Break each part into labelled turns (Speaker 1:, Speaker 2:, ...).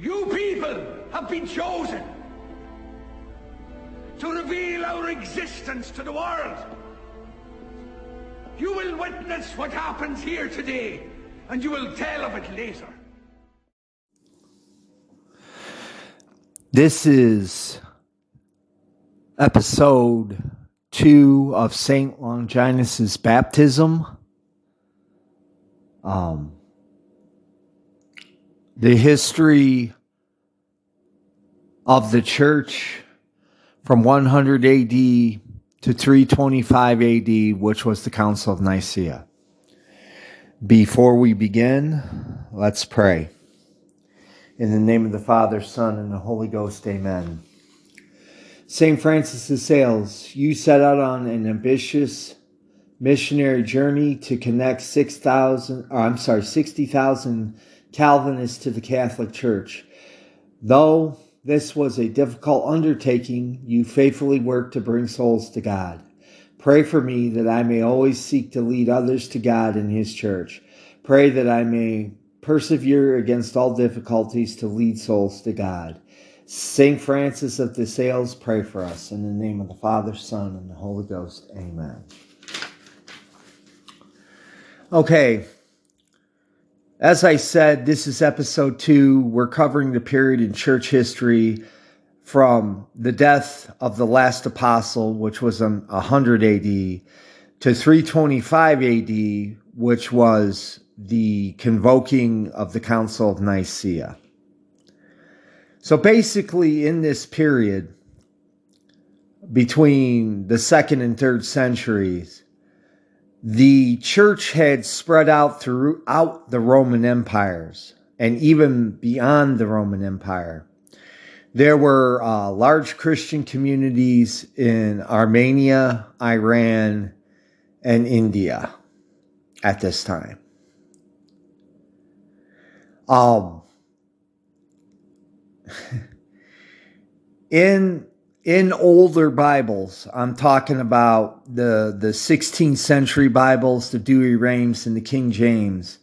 Speaker 1: You people have been chosen to reveal our existence to the world. You will witness what happens here today, and you will tell of it later.
Speaker 2: This is episode two of Saint Longinus's baptism. Um, the history of the church from 100 AD to 325 AD, which was the Council of Nicaea. Before we begin, let's pray. In the name of the Father, Son, and the Holy Ghost, amen. St. Francis of Sales, you set out on an ambitious missionary journey to connect 6,000, uh, I'm sorry, 60,000 Calvinists to the Catholic Church. Though this was a difficult undertaking, you faithfully worked to bring souls to God. Pray for me that I may always seek to lead others to God in His church. Pray that I may persevere against all difficulties to lead souls to God. St. Francis of the Sales, pray for us. In the name of the Father, Son, and the Holy Ghost, amen. Okay, as I said, this is episode two. We're covering the period in church history from the death of the last apostle, which was in 100 AD, to 325 AD, which was the convoking of the Council of Nicaea. So basically, in this period between the second and third centuries, the church had spread out throughout the Roman empires and even beyond the Roman Empire. There were uh, large Christian communities in Armenia, Iran, and India at this time. Um, in in older Bibles, I'm talking about the the 16th century Bibles, the Douay-Rheims and the King James.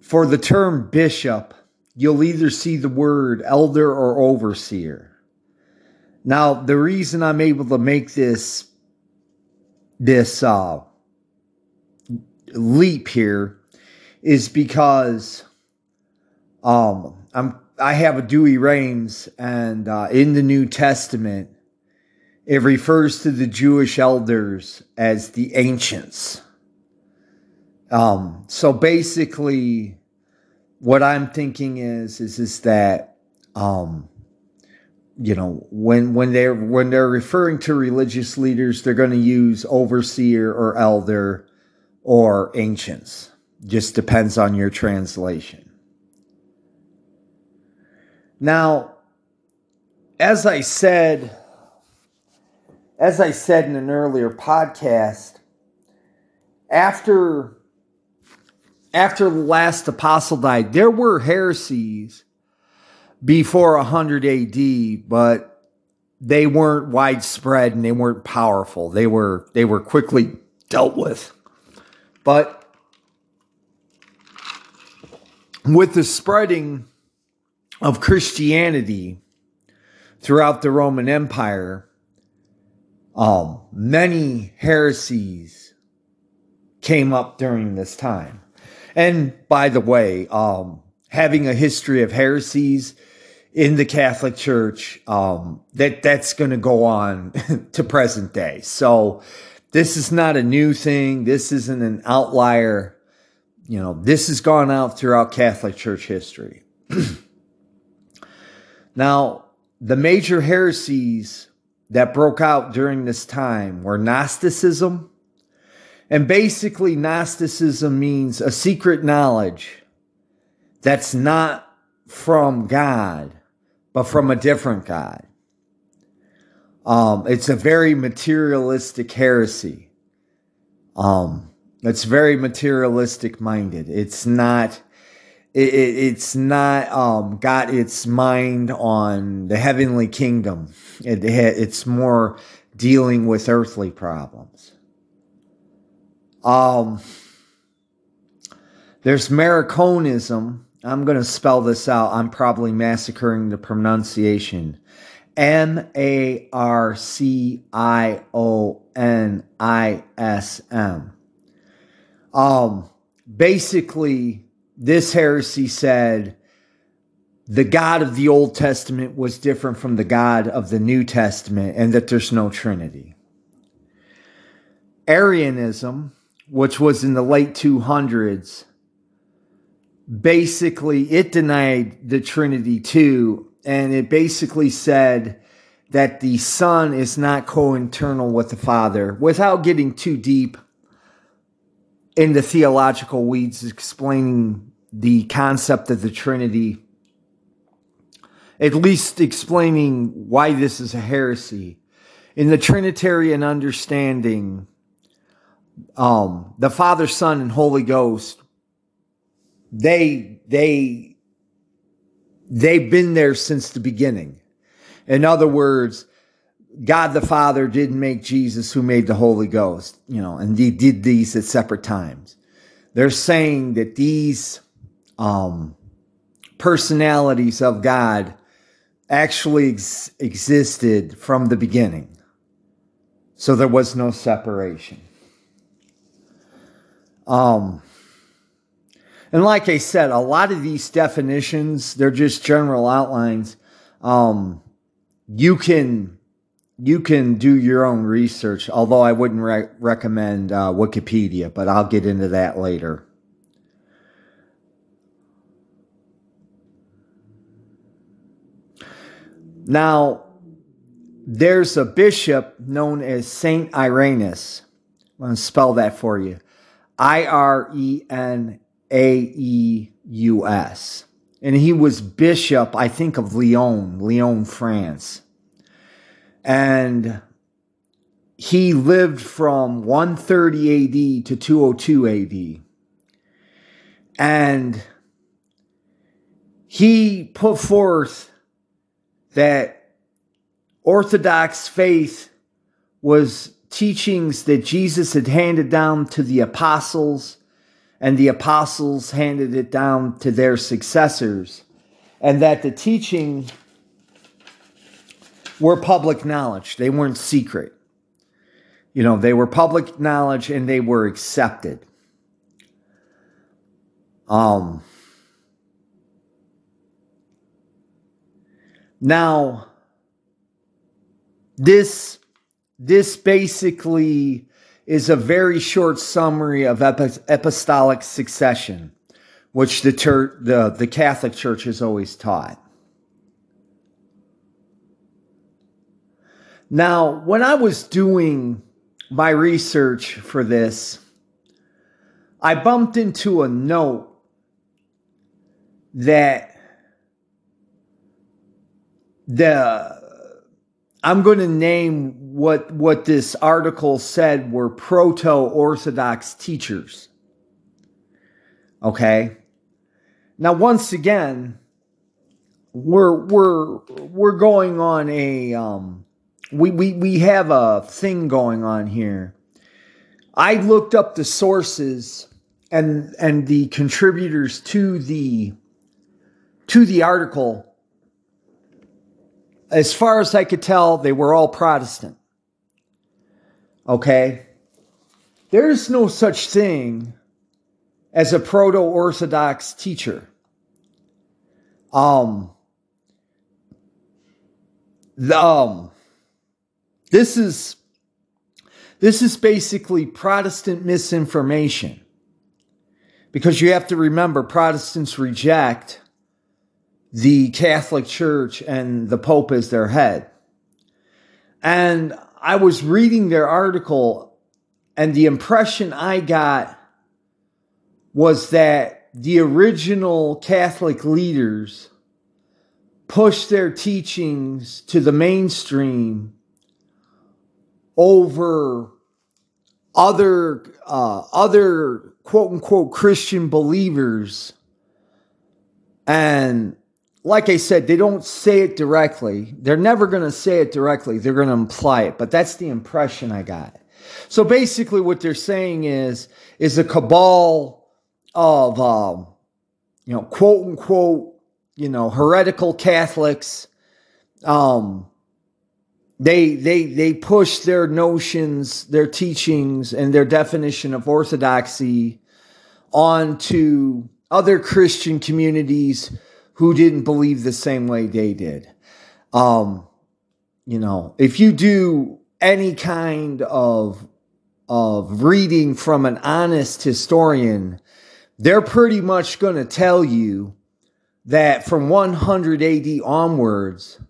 Speaker 2: For the term bishop, you'll either see the word elder or overseer. Now, the reason I'm able to make this this uh, leap here is because um, I'm I have a Douay-Rheims, and uh, in the New Testament, it refers to the Jewish elders as the ancients. Um, so basically, what I'm thinking is is is that um, you know when when they're when they're referring to religious leaders, they're going to use overseer or elder or ancients. Just depends on your translation. Now, as I said, as I said in an earlier podcast, after after the last apostle died, there were heresies before 100 AD, but they weren't widespread and they weren't powerful. They were they were quickly dealt with. But with the spreading of Christianity throughout the Roman Empire, um, many heresies came up during this time. And by the way, um, having a history of heresies in the Catholic Church, um, that that's going to go on to present day. So this is not a new thing. This isn't an outlier. You know, this has gone out throughout Catholic Church history. Now, the major heresies that broke out during this time were Gnosticism. And basically, Gnosticism means a secret knowledge that's not from God, but from a different God. Um, it's a very materialistic heresy. Um, it's very materialistic minded. It's not it, it, it's not um, got its mind on the heavenly kingdom. It, it's more dealing with earthly problems. Um, there's Mariconism, I'm going to spell this out. I'm probably massacring the pronunciation. M A R C I O N I S M. Um, basically, this heresy said the God of the Old Testament was different from the God of the New Testament and that there's no Trinity. Arianism, which was in the late 200s, basically it denied the Trinity too, and it basically said that the Son is not co-eternal with the Father. Without getting too deep in the theological weeds, explaining the concept of the Trinity, at least explaining why this is a heresy. In the Trinitarian understanding, um, the Father, Son, and Holy Ghost, they they they've been there since the beginning. In other words, God the Father didn't make Jesus who made the Holy Ghost, you know, and he did these at separate times. They're saying that these um, personalities of God actually ex- existed from the beginning. So there was no separation. Um, and like I said, a lot of these definitions, they're just general outlines. Um, you can you can do your own research, although I wouldn't re- recommend uh, Wikipedia, but I'll get into that later. Now, there's a bishop known as Saint Irenaeus. I'm going to spell that for you I R E N A E U S. And he was bishop, I think, of Lyon, Lyon, France. And he lived from 130 AD to 202 AD. And he put forth that Orthodox faith was teachings that Jesus had handed down to the apostles, and the apostles handed it down to their successors, and that the teaching were public knowledge. They weren't secret. You know, they were public knowledge and they were accepted. Um, now, this this basically is a very short summary of apostolic succession, which the, ter- the, the Catholic Church has always taught. Now, when I was doing my research for this, I bumped into a note that the I'm going to name what what this article said were proto-orthodox teachers. Okay? Now once again, we're we're we're going on a um we we we have a thing going on here. I looked up the sources and and the contributors to the to the article as far as I could tell, they were all Protestant. Okay? There's no such thing as a proto Orthodox teacher. Um, the, um, this is this is basically Protestant misinformation. Because you have to remember, Protestants reject the Catholic Church and the Pope as their head. And I was reading their article, and the impression I got was that the original Catholic leaders pushed their teachings to the mainstream over other uh, other quote unquote Christian believers and like I said, they don't say it directly. They're never going to say it directly. They're going to imply it, but that's the impression I got. So basically, what they're saying is is a cabal of um, you know, quote unquote, you know, heretical Catholics, um, they they they push their notions, their teachings, and their definition of orthodoxy onto other Christian communities who didn't believe the same way they did. Um, you know, if you do any kind of of reading from an honest historian, they're pretty much going to tell you that from 100 AD onwards,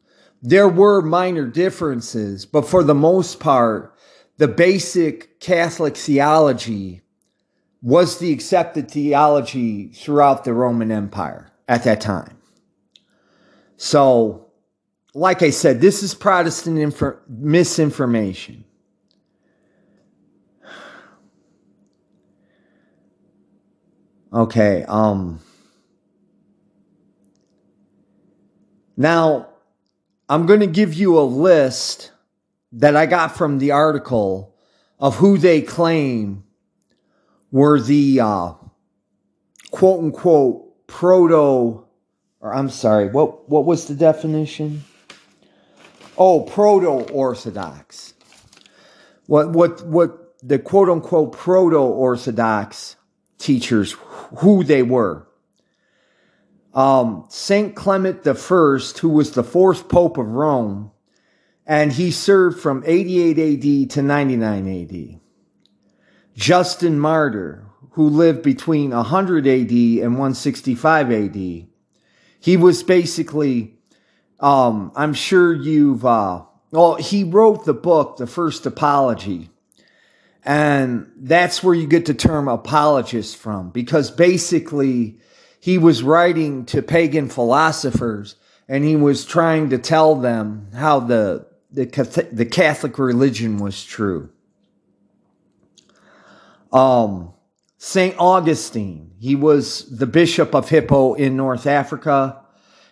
Speaker 2: there were minor differences, but for the most part, the basic Catholic theology was the accepted theology throughout the Roman Empire at that time. So, like I said, this is Protestant infor- misinformation. Okay, um now I'm going to give you a list that I got from the article of who they claim were the uh, quote unquote proto, or I'm sorry, what, what was the definition? Oh, proto Orthodox. What, what, what the quote unquote proto Orthodox teachers, who they were um, Saint Clement I, who was the fourth Pope of Rome, and he served from 88 AD to 99 AD. Justin Martyr, who lived between 100 AD and 165 AD. He was basically, um, I'm sure you've, uh, well, he wrote the book, The First Apology. And that's where you get the term apologist from, because basically, he was writing to pagan philosophers and he was trying to tell them how the, the, the Catholic religion was true. Um, St. Augustine, he was the bishop of Hippo in North Africa.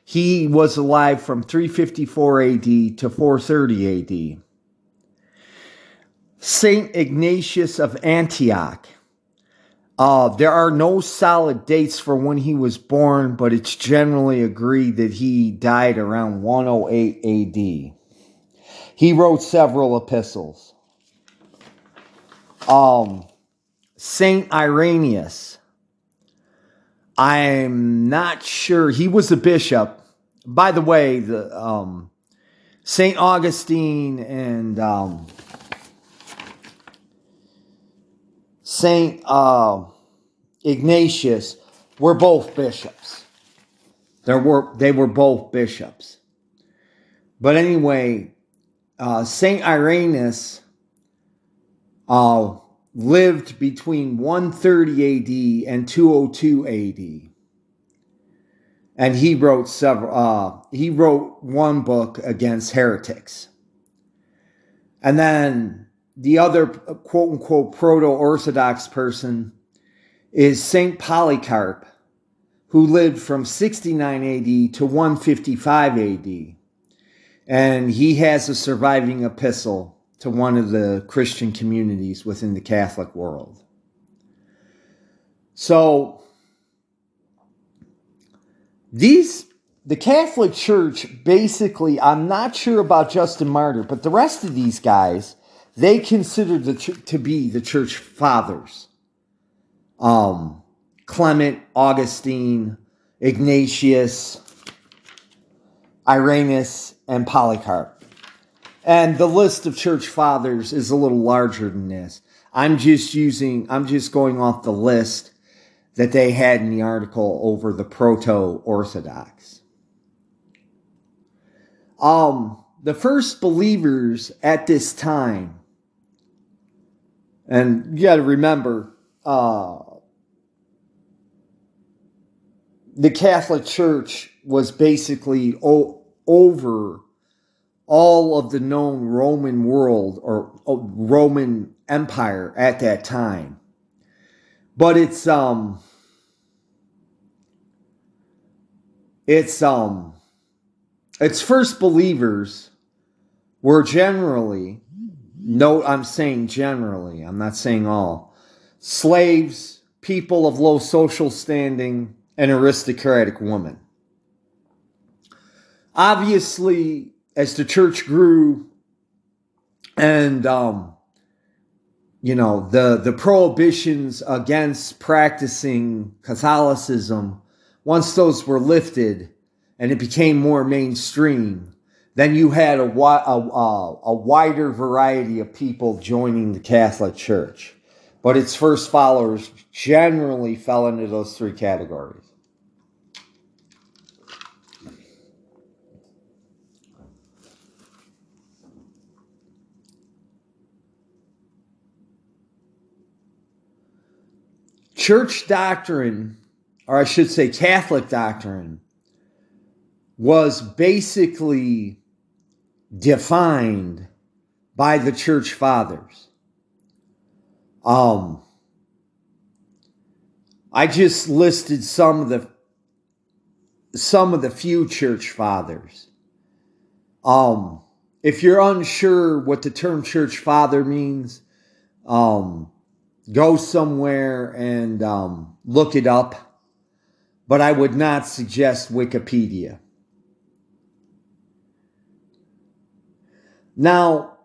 Speaker 2: He was alive from 354 AD to 430 AD. St. Ignatius of Antioch, uh, there are no solid dates for when he was born, but it's generally agreed that he died around 108 AD. He wrote several epistles. Um, Saint Irenaeus. I'm not sure. He was a bishop. By the way, the um, Saint Augustine and um, Saint uh, Ignatius were both bishops. There were they were both bishops. But anyway, uh, Saint Irenaeus uh, lived between 130 AD and 202 AD, and he wrote several. Uh, he wrote one book against heretics, and then the other quote unquote proto Orthodox person is Saint Polycarp, who lived from 69 AD to 155 AD. And he has a surviving epistle to one of the Christian communities within the Catholic world. So, these, the Catholic Church basically, I'm not sure about Justin Martyr, but the rest of these guys, they consider the, to be the church fathers. Um, Clement, Augustine, Ignatius, Irenaeus, and Polycarp. And the list of church fathers is a little larger than this. I'm just using, I'm just going off the list that they had in the article over the proto Orthodox. Um, the first believers at this time and you got to remember, uh, the Catholic Church was basically o- over all of the known Roman world or Roman Empire at that time. But it's um it's um its first believers were generally no, I'm saying generally, I'm not saying all. Slaves, people of low social standing, an aristocratic woman. Obviously, as the church grew and um, you know the the prohibitions against practicing Catholicism once those were lifted and it became more mainstream then you had a, a, a, a wider variety of people joining the Catholic Church but its first followers generally fell into those three categories church doctrine, or I should say Catholic doctrine, was basically defined by the church fathers. Um, I just listed some of the some of the few church fathers. Um, if you're unsure what the term church father means, um, go somewhere and um, look it up, but I would not suggest Wikipedia. Now,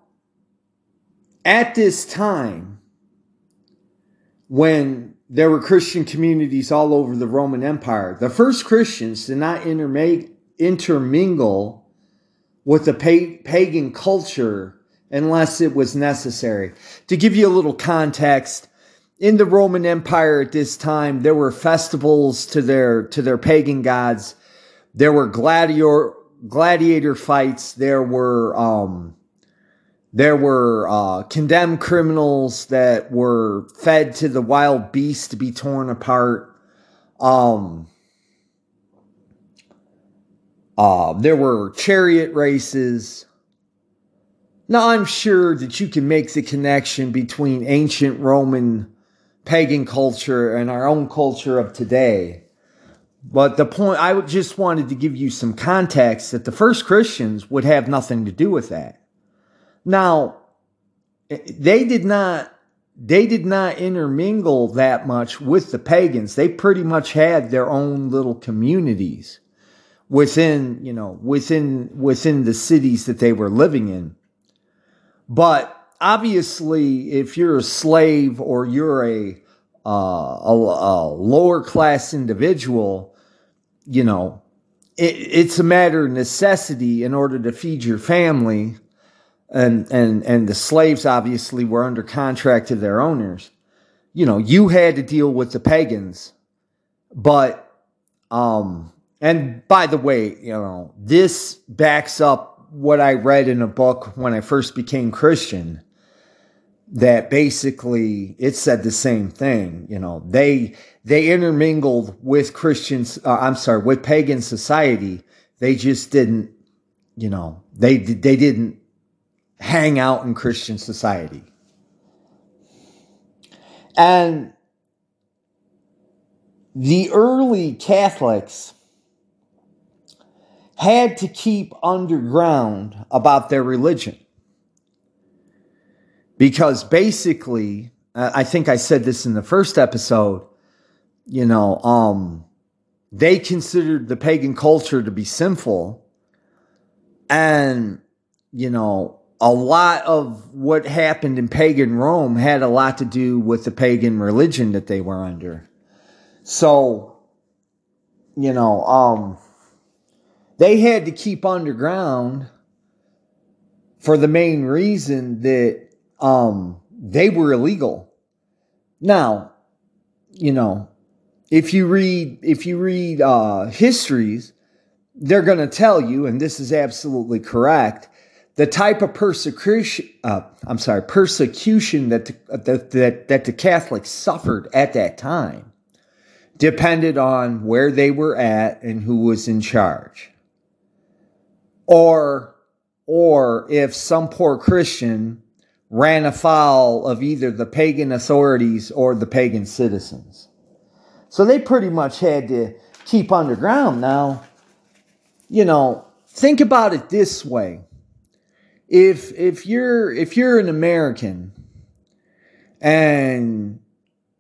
Speaker 2: at this time, when there were Christian communities all over the Roman Empire, the first Christians did not intermingle with the pagan culture unless it was necessary. To give you a little context, in the Roman Empire at this time, there were festivals to their to their pagan gods. There were gladiator gladiator fights. There were um, there were uh, condemned criminals that were fed to the wild beasts to be torn apart. Um, uh, there were chariot races. Now, I'm sure that you can make the connection between ancient Roman pagan culture and our own culture of today. But the point, I just wanted to give you some context that the first Christians would have nothing to do with that. Now, they did not they did not intermingle that much with the pagans. They pretty much had their own little communities within, you know, within within the cities that they were living in. But obviously, if you're a slave or you're a, uh, a, a lower class individual, you know, it, it's a matter of necessity in order to feed your family. And, and, and the slaves obviously were under contract to their owners. You know, you had to deal with the pagans, but, um, and by the way, you know, this backs up what I read in a book when I first became Christian that basically it said the same thing. You know, they they intermingled with Christians. Uh, I'm sorry, with pagan society. They just didn't. You know, they they didn't hang out in Christian society. And the early Catholics had to keep underground about their religion because basically, I think I said this in the first episode, you know, um, they considered the pagan culture to be sinful. And, you know, a lot of what happened in pagan Rome had a lot to do with the pagan religion that they were under. So, you know, um, they had to keep underground for the main reason that um, they were illegal. Now, you know, if you read if you read uh, histories, they're going to tell you, and this is absolutely correct, the type of persecution. Uh, I'm sorry, persecution that the, that, that that the Catholics suffered at that time depended on where they were at and who was in charge, or or if some poor Christian ran afoul of either the pagan authorities or the pagan citizens. So they pretty much had to keep underground. Now, you know, think about it this way. If if you're if you're an American and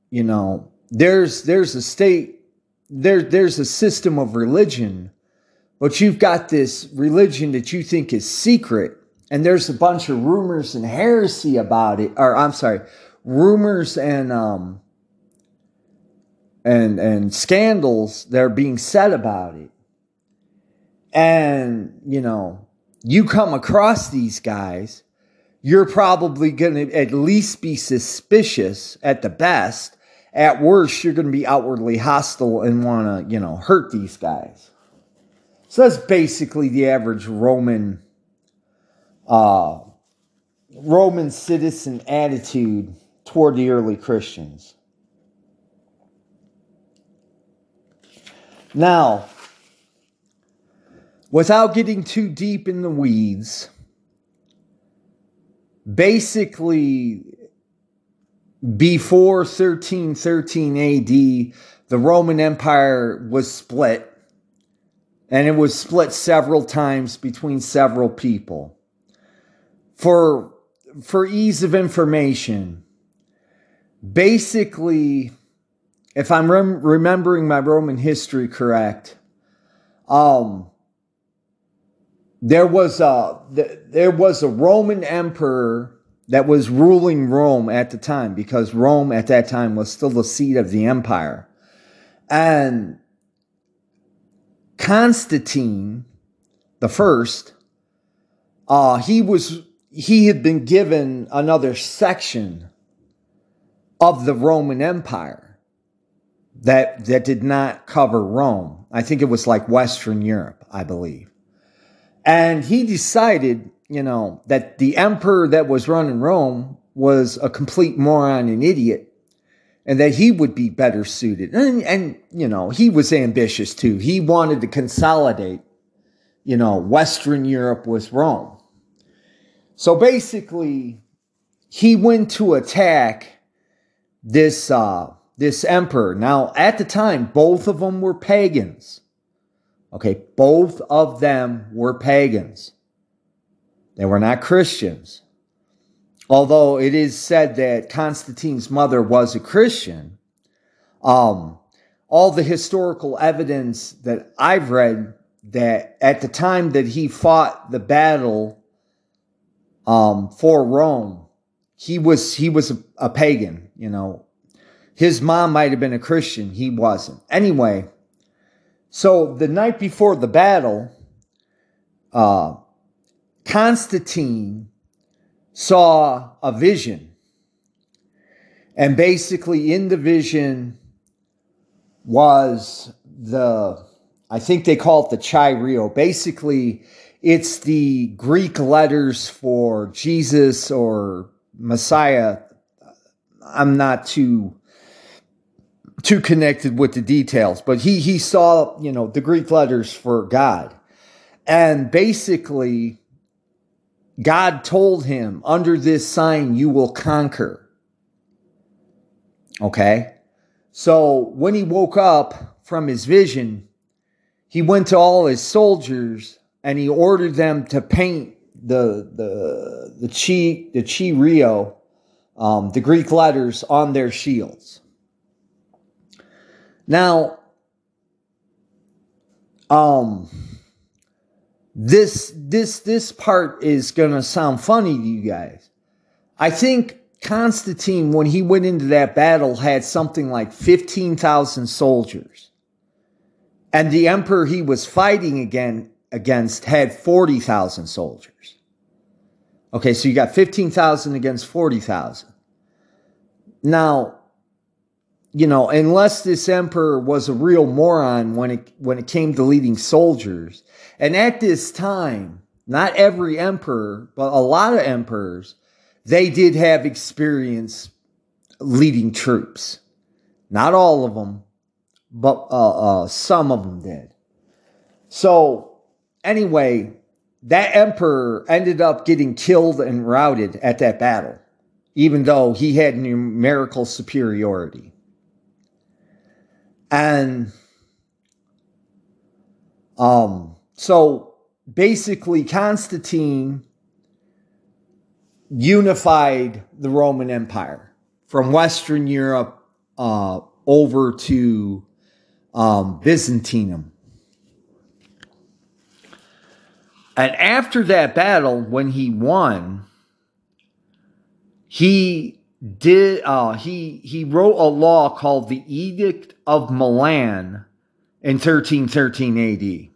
Speaker 2: you know, there's there's a state there, there's a system of religion, but you've got this religion that you think is secret, and there's a bunch of rumors and heresy about it, or I'm sorry, rumors and um and and scandals that are being said about it. And, you know, you come across these guys, you're probably going to at least be suspicious at the best. At worst, you're going to be outwardly hostile and want to, you know, hurt these guys. So that's basically the average Roman uh, Roman citizen attitude toward the early Christians. Now, without getting too deep in the weeds, basically before 1313 AD, the Roman Empire was split, and it was split several times between several people. For, for ease of information, basically, if I'm rem- remembering my Roman history correct, um, there was a there was a Roman emperor that was ruling Rome at the time because Rome at that time was still the seat of the empire, and Constantine the first, uh, he was he had been given another section of the Roman Empire that that did not cover Rome. I think it was like Western Europe, I believe. And he decided, you know, that the emperor that was running Rome was a complete moron and idiot and that he would be better suited. And, and, you know, he was ambitious too. He wanted to consolidate, you know, Western Europe with Rome. So basically, he went to attack this, uh, this emperor. Now, at the time, both of them were pagans. Okay, both of them were pagans. They were not Christians. Although it is said that Constantine's mother was a Christian, um, all the historical evidence that I've read that at the time that he fought the battle um, for Rome, he was he was a, a pagan. You know, his mom might have been a Christian. He wasn't. Anyway, so the night before the battle, uh, Constantine saw a vision. And basically, in the vision was the, I think they call it the Kyrios. Basically, it's the Greek letters for Jesus or Messiah. I'm not too too connected with the details, but he he saw, you know, the Greek letters for God. And basically God told him, under this sign you will conquer. Okay? So when he woke up from his vision, he went to all his soldiers and he ordered them to paint the the the chi the Kyrios, um, the Greek letters on their shields. Now, um, this this this part is gonna sound funny to you guys. I think Constantine, when he went into that battle, had something like fifteen thousand soldiers, and the emperor he was fighting again against had forty thousand soldiers. Okay, so you got fifteen thousand against forty thousand. Now, you know, unless this emperor was a real moron when it when it came to leading soldiers. And at this time, not every emperor, but a lot of emperors, they did have experience leading troops. Not all of them, but uh, uh, some of them did. So, anyway, that emperor ended up getting killed and routed at that battle, even though he had numerical superiority. And um, so basically, Constantine unified the Roman Empire from Western Europe uh, over to um, Byzantium. And after that battle, when he won, he did uh, he he wrote a law called the Edict of Milan in 1313 AD.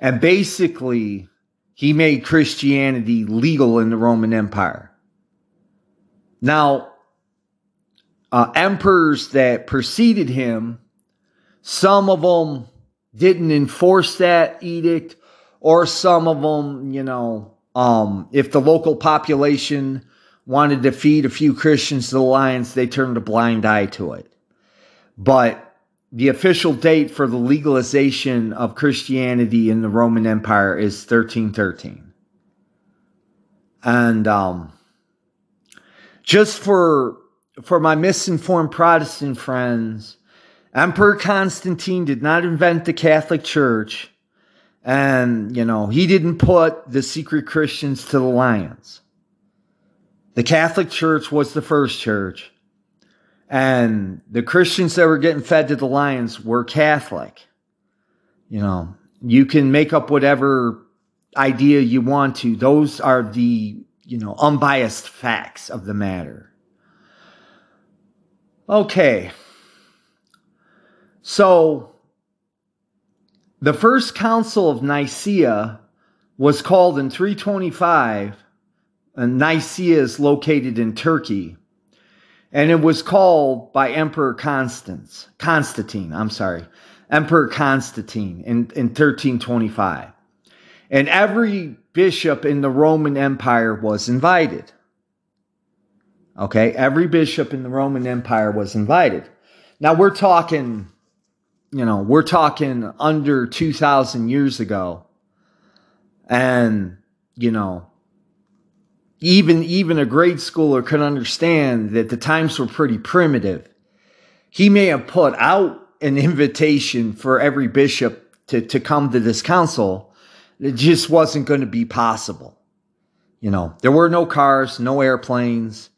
Speaker 2: And basically, he made Christianity legal in the Roman Empire. Now, uh, emperors that preceded him, some of them didn't enforce that edict, or some of them, you know, um, if the local population wanted to feed a few Christians to the lions, they turned a blind eye to it. But the official date for the legalization of Christianity in the Roman Empire is 1313. And um, just for for my misinformed Protestant friends, Emperor Constantine did not invent the Catholic Church, and you know he didn't put the secret Christians to the lions. The Catholic Church was the first church. And the Christians that were getting fed to the lions were Catholic. You know, you can make up whatever idea you want to. Those are the, you know, unbiased facts of the matter. Okay. So, the first council of Nicaea was called in 325, and Nicaea is located in Turkey and it was called by Emperor Constance, Constantine, I'm sorry, Emperor Constantine in, in 1325. And every bishop in the Roman Empire was invited. Okay, every bishop in the Roman Empire was invited. Now we're talking, you know, we're talking under 2,000 years ago. And, you know, even even a grade schooler could understand that the times were pretty primitive. He may have put out an invitation for every bishop to, to come to this council. It just wasn't going to be possible. You know, there were no cars, no airplanes,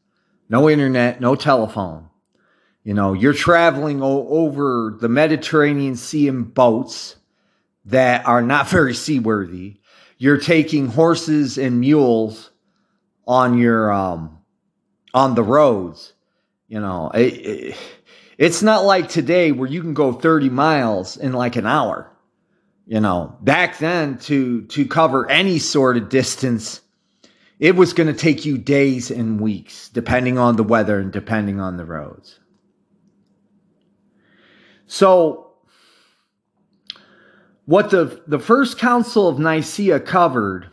Speaker 2: no internet, no telephone. You know, you're traveling o- over the Mediterranean Sea in boats that are not very seaworthy. You're taking horses and mules on your um on the roads you know it, it, it's not like today where you can go 30 miles in like an hour you know. Back then to to cover any sort of distance it was going to take you days and weeks depending on the weather and depending on the roads. So what the the first council of nicaea covered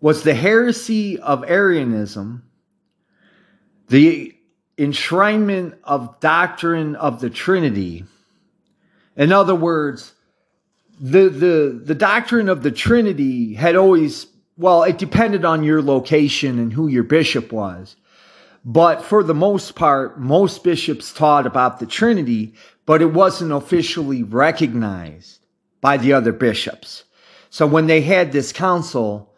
Speaker 2: was the heresy of Arianism, the enshrinement of doctrine of the Trinity. In other words, the, the, the doctrine of the Trinity had always, well, it depended on your location and who your bishop was. But for the most part, most bishops taught about the Trinity, but it wasn't officially recognized by the other bishops. So when they had this council,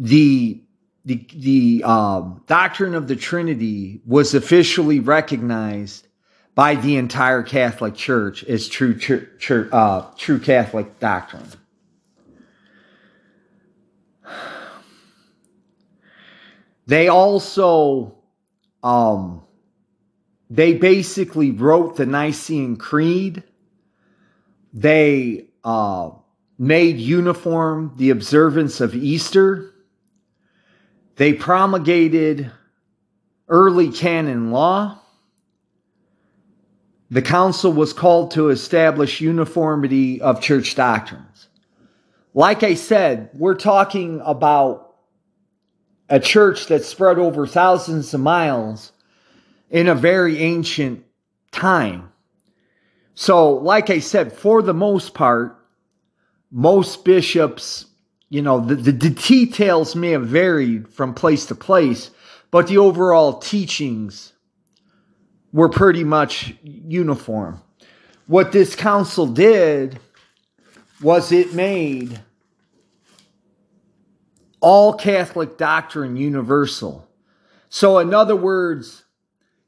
Speaker 2: the the the um, doctrine of the Trinity was officially recognized by the entire Catholic Church as true uh, true Catholic doctrine. They also um, they basically wrote the Nicene Creed. They uh, made uniform the observance of Easter they promulgated early canon law. The council was called to establish uniformity of church doctrines. Like I said, we're talking about a church that spread over thousands of miles in a very ancient time. So, like I said, for the most part, most bishops you know, the, the, the details may have varied from place to place, but the overall teachings were pretty much uniform. What this council did was it made all Catholic doctrine universal. So, in other words,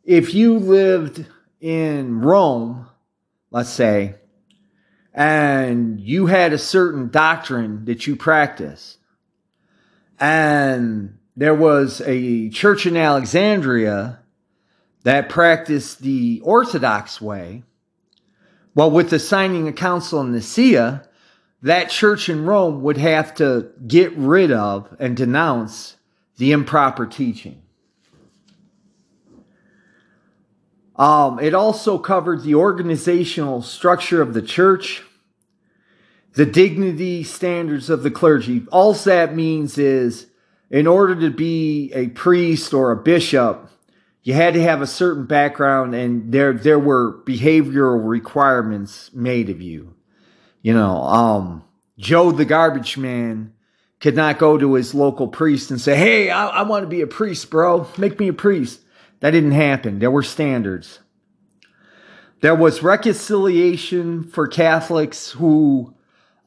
Speaker 2: if you lived in Rome, let's say, and you had a certain doctrine that you practiced, and there was a church in Alexandria that practiced the Orthodox way. Well, with the signing of Council of Nicaea, that church in Rome would have to get rid of and denounce the improper teaching. Um, it also covered the organizational structure of the church, the dignity standards of the clergy. All that means is in order to be a priest or a bishop, you had to have a certain background and there there were behavioral requirements made of you. You know, um, Joe the garbage man could not go to his local priest and say, Hey, I, I want to be a priest, bro. Make me a priest. That didn't happen. There were standards. There was reconciliation for Catholics who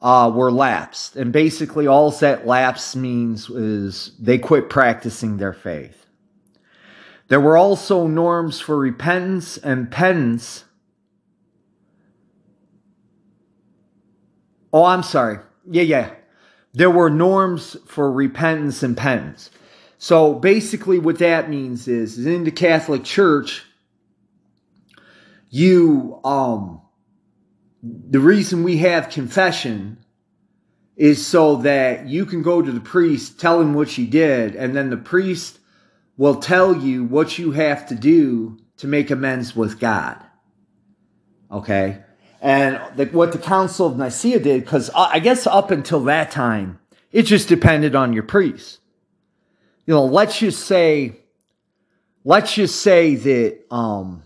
Speaker 2: uh, were lapsed. And basically, all that lapse means is they quit practicing their faith. There were also norms for repentance and penance. Oh, I'm sorry. Yeah, yeah. There were norms for repentance and penance. So basically, what that means is, is in the Catholic Church, you um the reason we have confession is so that you can go to the priest, tell him what you did, and then the priest will tell you what you have to do to make amends with God. Okay? And the, what the Council of Nicaea did, because I guess up until that time, it just depended on your priest. You know, let's just say, let's just say that um,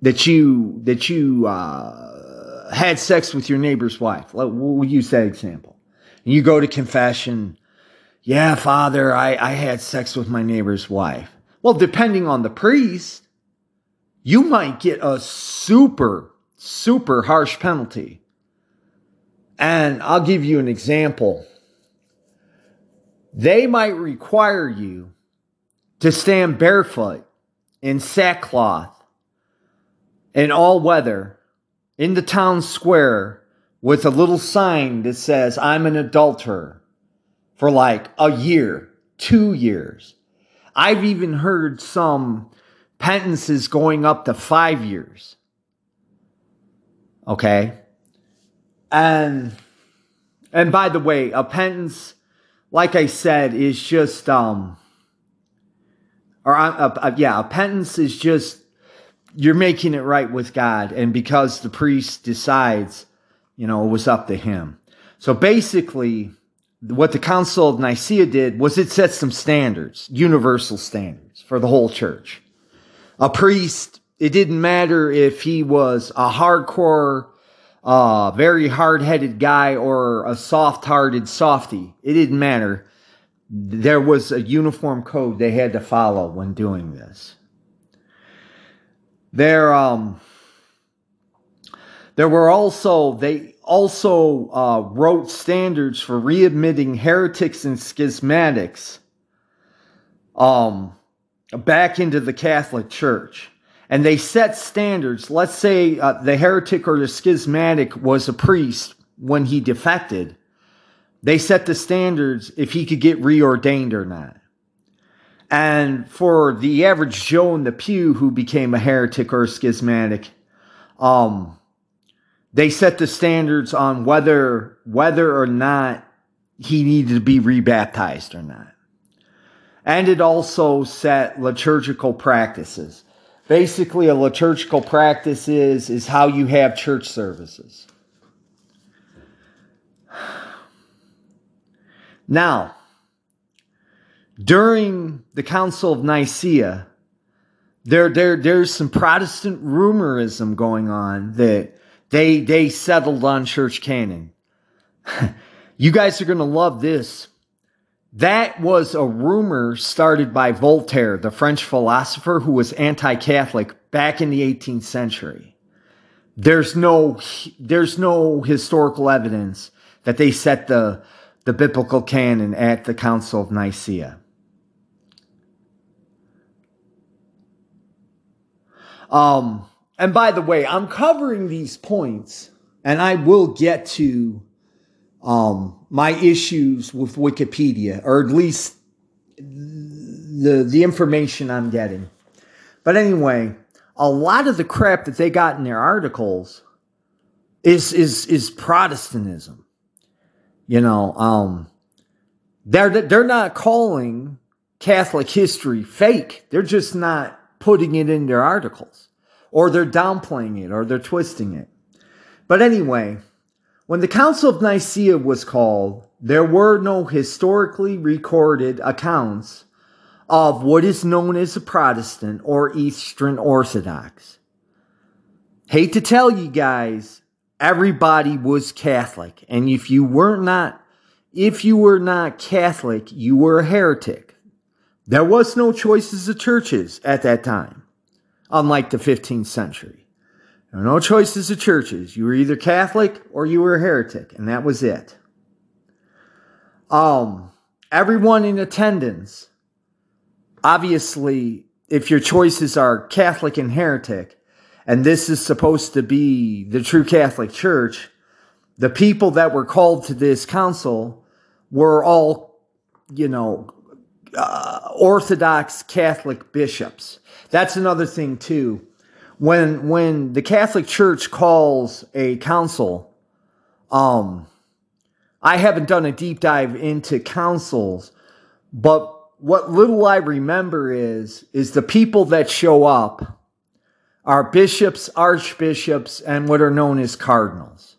Speaker 2: that you that you uh, had sex with your neighbor's wife. We'll use that example. And you go to confession. Yeah, Father, I, I had sex with my neighbor's wife. Well, depending on the priest, you might get a super, super harsh penalty. And I'll give you an example. They might require you to stand barefoot in sackcloth in all weather in the town square with a little sign that says, I'm an adulterer for like a year, two years. I've even heard some penances going up to five years. Okay. And, and by the way, a penance, like I said, is just, um, or uh, yeah, penance is just you're making it right with God. And because the priest decides, you know, it was up to him. So basically, what the Council of Nicaea did was it set some standards, universal standards for the whole church. A priest, it didn't matter if he was a hardcore, uh, very hard headed guy or a soft hearted softy. It didn't matter. There was a uniform code they had to follow when doing this. There, um, there were also they also uh, wrote standards for readmitting heretics and schismatics um, back into the Catholic Church. And they set standards. Let's say uh, the heretic or the schismatic was a priest when he defected. They set the standards if he could get reordained or not. And for the average Joe in the pew who became a heretic or a schismatic, um, they set the standards on whether whether or not he needed to be rebaptized or not. And it also set liturgical practices. Basically, a liturgical practice is, is how you have church services. Now, during the Council of Nicaea, there, there, there's some Protestant rumorism going on that they, they settled on church canon. you guys are going to love this. That was a rumor started by Voltaire, the French philosopher who was anti Catholic back in the 18th century. There's no, there's no historical evidence that they set the, the biblical canon at the Council of Nicaea. Um, and by the way, I'm covering these points, and I will get to um, my issues with Wikipedia, or at least the the information I'm getting. But anyway, a lot of the crap that they got in their articles is is is Protestantism. You know, um, they're they're not calling Catholic history fake. They're just not putting it in their articles, or they're downplaying it, or they're twisting it. But anyway, when the Council of Nicaea was called, there were no historically recorded accounts of what is known as a Protestant or Eastern Orthodox. Hate to tell you guys, everybody was Catholic. And if you were not, if you were not Catholic, you were a heretic. There was no choices of churches at that time, unlike the 15th century. There were no choices of churches. You were either Catholic or you were a heretic, and that was it. Um, everyone in attendance obviously, if your choices are Catholic and heretic, and this is supposed to be the true Catholic Church, the people that were called to this council were all, you know, uh, Orthodox Catholic bishops. That's another thing too. When when the Catholic Church calls a council, um, I haven't done a deep dive into councils, but what little I remember is is the people that show up are bishops, archbishops, and what are known as cardinals.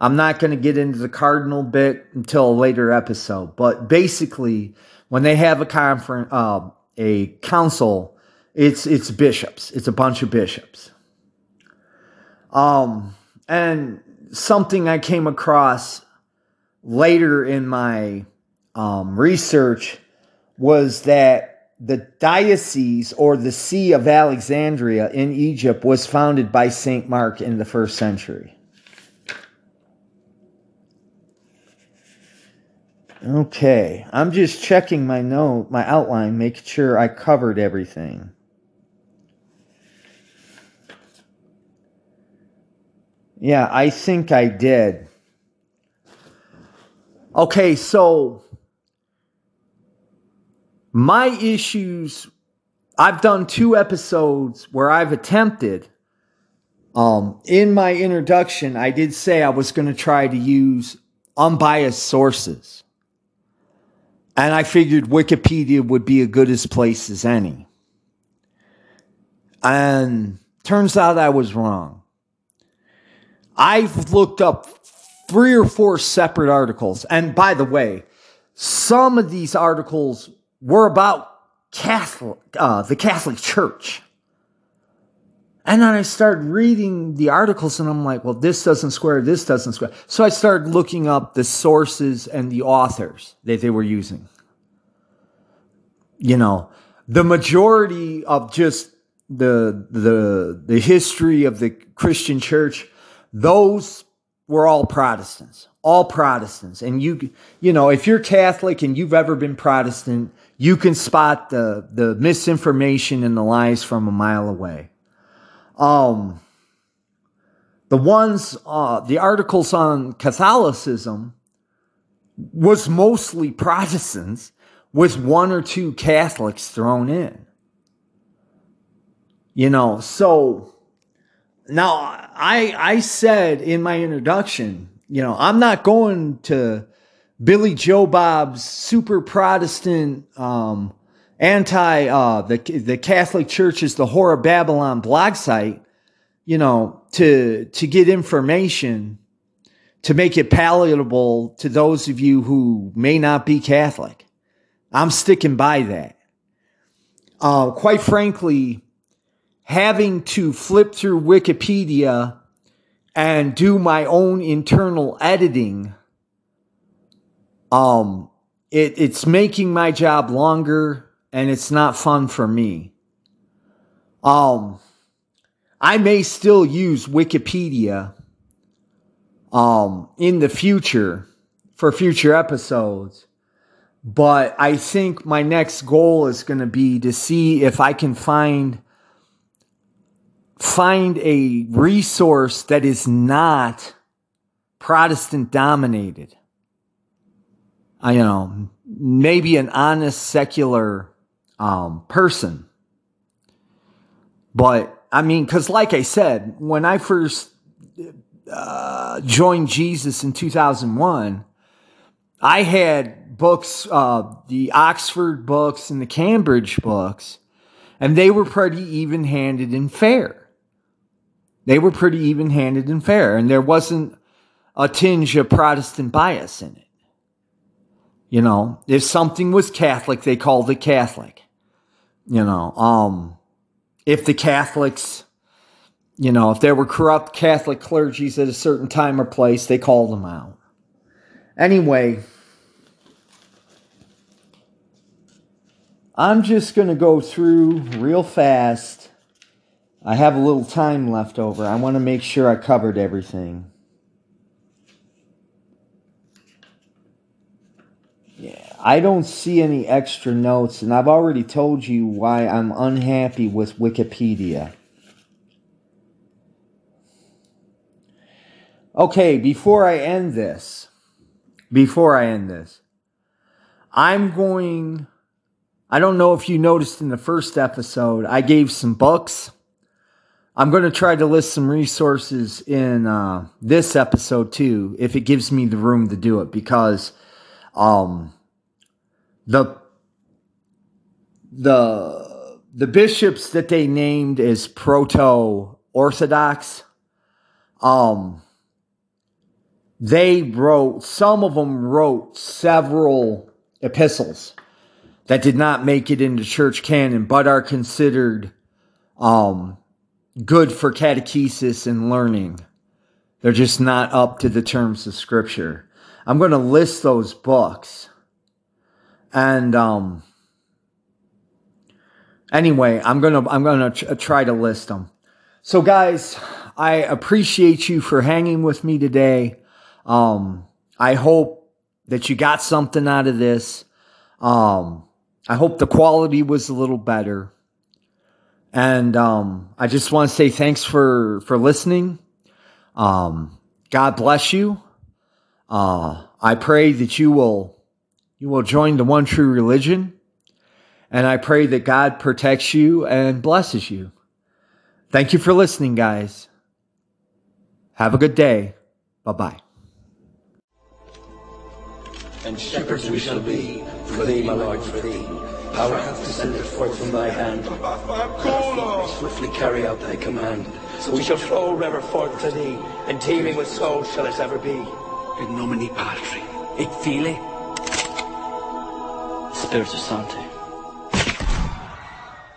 Speaker 2: I'm not going to get into the cardinal bit until a later episode, but basically, when they have a conference, uh, a council, it's it's bishops. It's a bunch of bishops. Um, and something I came across later in my um, research was that the diocese or the see of Alexandria in Egypt was founded by St. Mark in the first century. Okay, I'm just checking my note, my outline, making sure I covered everything. Yeah, I think I did. Okay, so my issues I've done two episodes where I've attempted um, in my introduction, I did say I was going to try to use unbiased sources. And I figured Wikipedia would be as good as place as any. And turns out I was wrong. I've looked up three or four separate articles. And by the way, some of these articles were about Catholic, uh, the Catholic Church. And then I started reading the articles and I'm like, well, this doesn't square, this doesn't square. So I started looking up the sources and the authors that they were using. You know, the majority of just the, the, the history of the Christian church, those were all Protestants, all Protestants. And you, you know, if you're Catholic and you've ever been Protestant, you can spot the the misinformation and the lies from a mile away. Um, the ones, uh, the articles on Catholicism was mostly Protestants, with one or two Catholics thrown in. You know, so now I I said in my introduction, you know, I'm not going to Billy Joe Bob's super Protestant, um, anti uh, the the Catholic Church is the horror Babylon blog site, you know, to to get information to make it palatable to those of you who may not be Catholic. I'm sticking by that. Uh, quite frankly, having to flip through Wikipedia and do my own internal editing um, it, it's making my job longer and it's not fun for me. Um, I may still use Wikipedia um, in the future for future episodes, but I think my next goal is going to be to see if I can find find a resource that is not Protestant dominated. I you know maybe an honest secular um, person, but I mean, because like I said, when I first uh, joined Jesus in 2001, I had books, uh, the Oxford books and the Cambridge books, and they were pretty even handed and fair. They were pretty even handed and fair, and there wasn't a tinge of Protestant bias in it. You know, if something was Catholic, they called it Catholic. You know, um, if the Catholics, you know, if there were corrupt Catholic clergies at a certain time or place, they called them out. Anyway, I'm just going to go through real fast. I have a little time left over. I want to make sure I covered everything. Yeah, I don't see any extra notes, and I've already told you why I'm unhappy with Wikipedia. Okay, before I end this, before I end this, I'm going. I don't know if you noticed in the first episode, I gave some books. I'm going to try to list some resources in uh, this episode too, if it gives me the room to do it, because um, the the the bishops that they named as proto orthodox um they wrote some of them wrote several epistles that did not make it into church canon but are considered um good for catechesis and learning they're just not up to the terms of scripture i'm going to list those books and um, anyway, I'm gonna I'm gonna try to list them. So, guys, I appreciate you for hanging with me today. Um, I hope that you got something out of this. Um, I hope the quality was a little better. And um, I just want to say thanks for for listening. Um, God bless you. Uh, I pray that you will you will join the one true religion. And I pray that God protects you and blesses you. Thank you for listening, guys. Have a good day. Bye bye.
Speaker 3: And shepherds we shall be, for thee, my Lord, for thee. Power hath descended forth from thy hand. Swiftly carry out thy command. So we shall flow ever forth to thee, and teeming with souls shall it ever be.
Speaker 1: In nomine Patri.
Speaker 3: Et Filii
Speaker 4: Spiritus Sancti.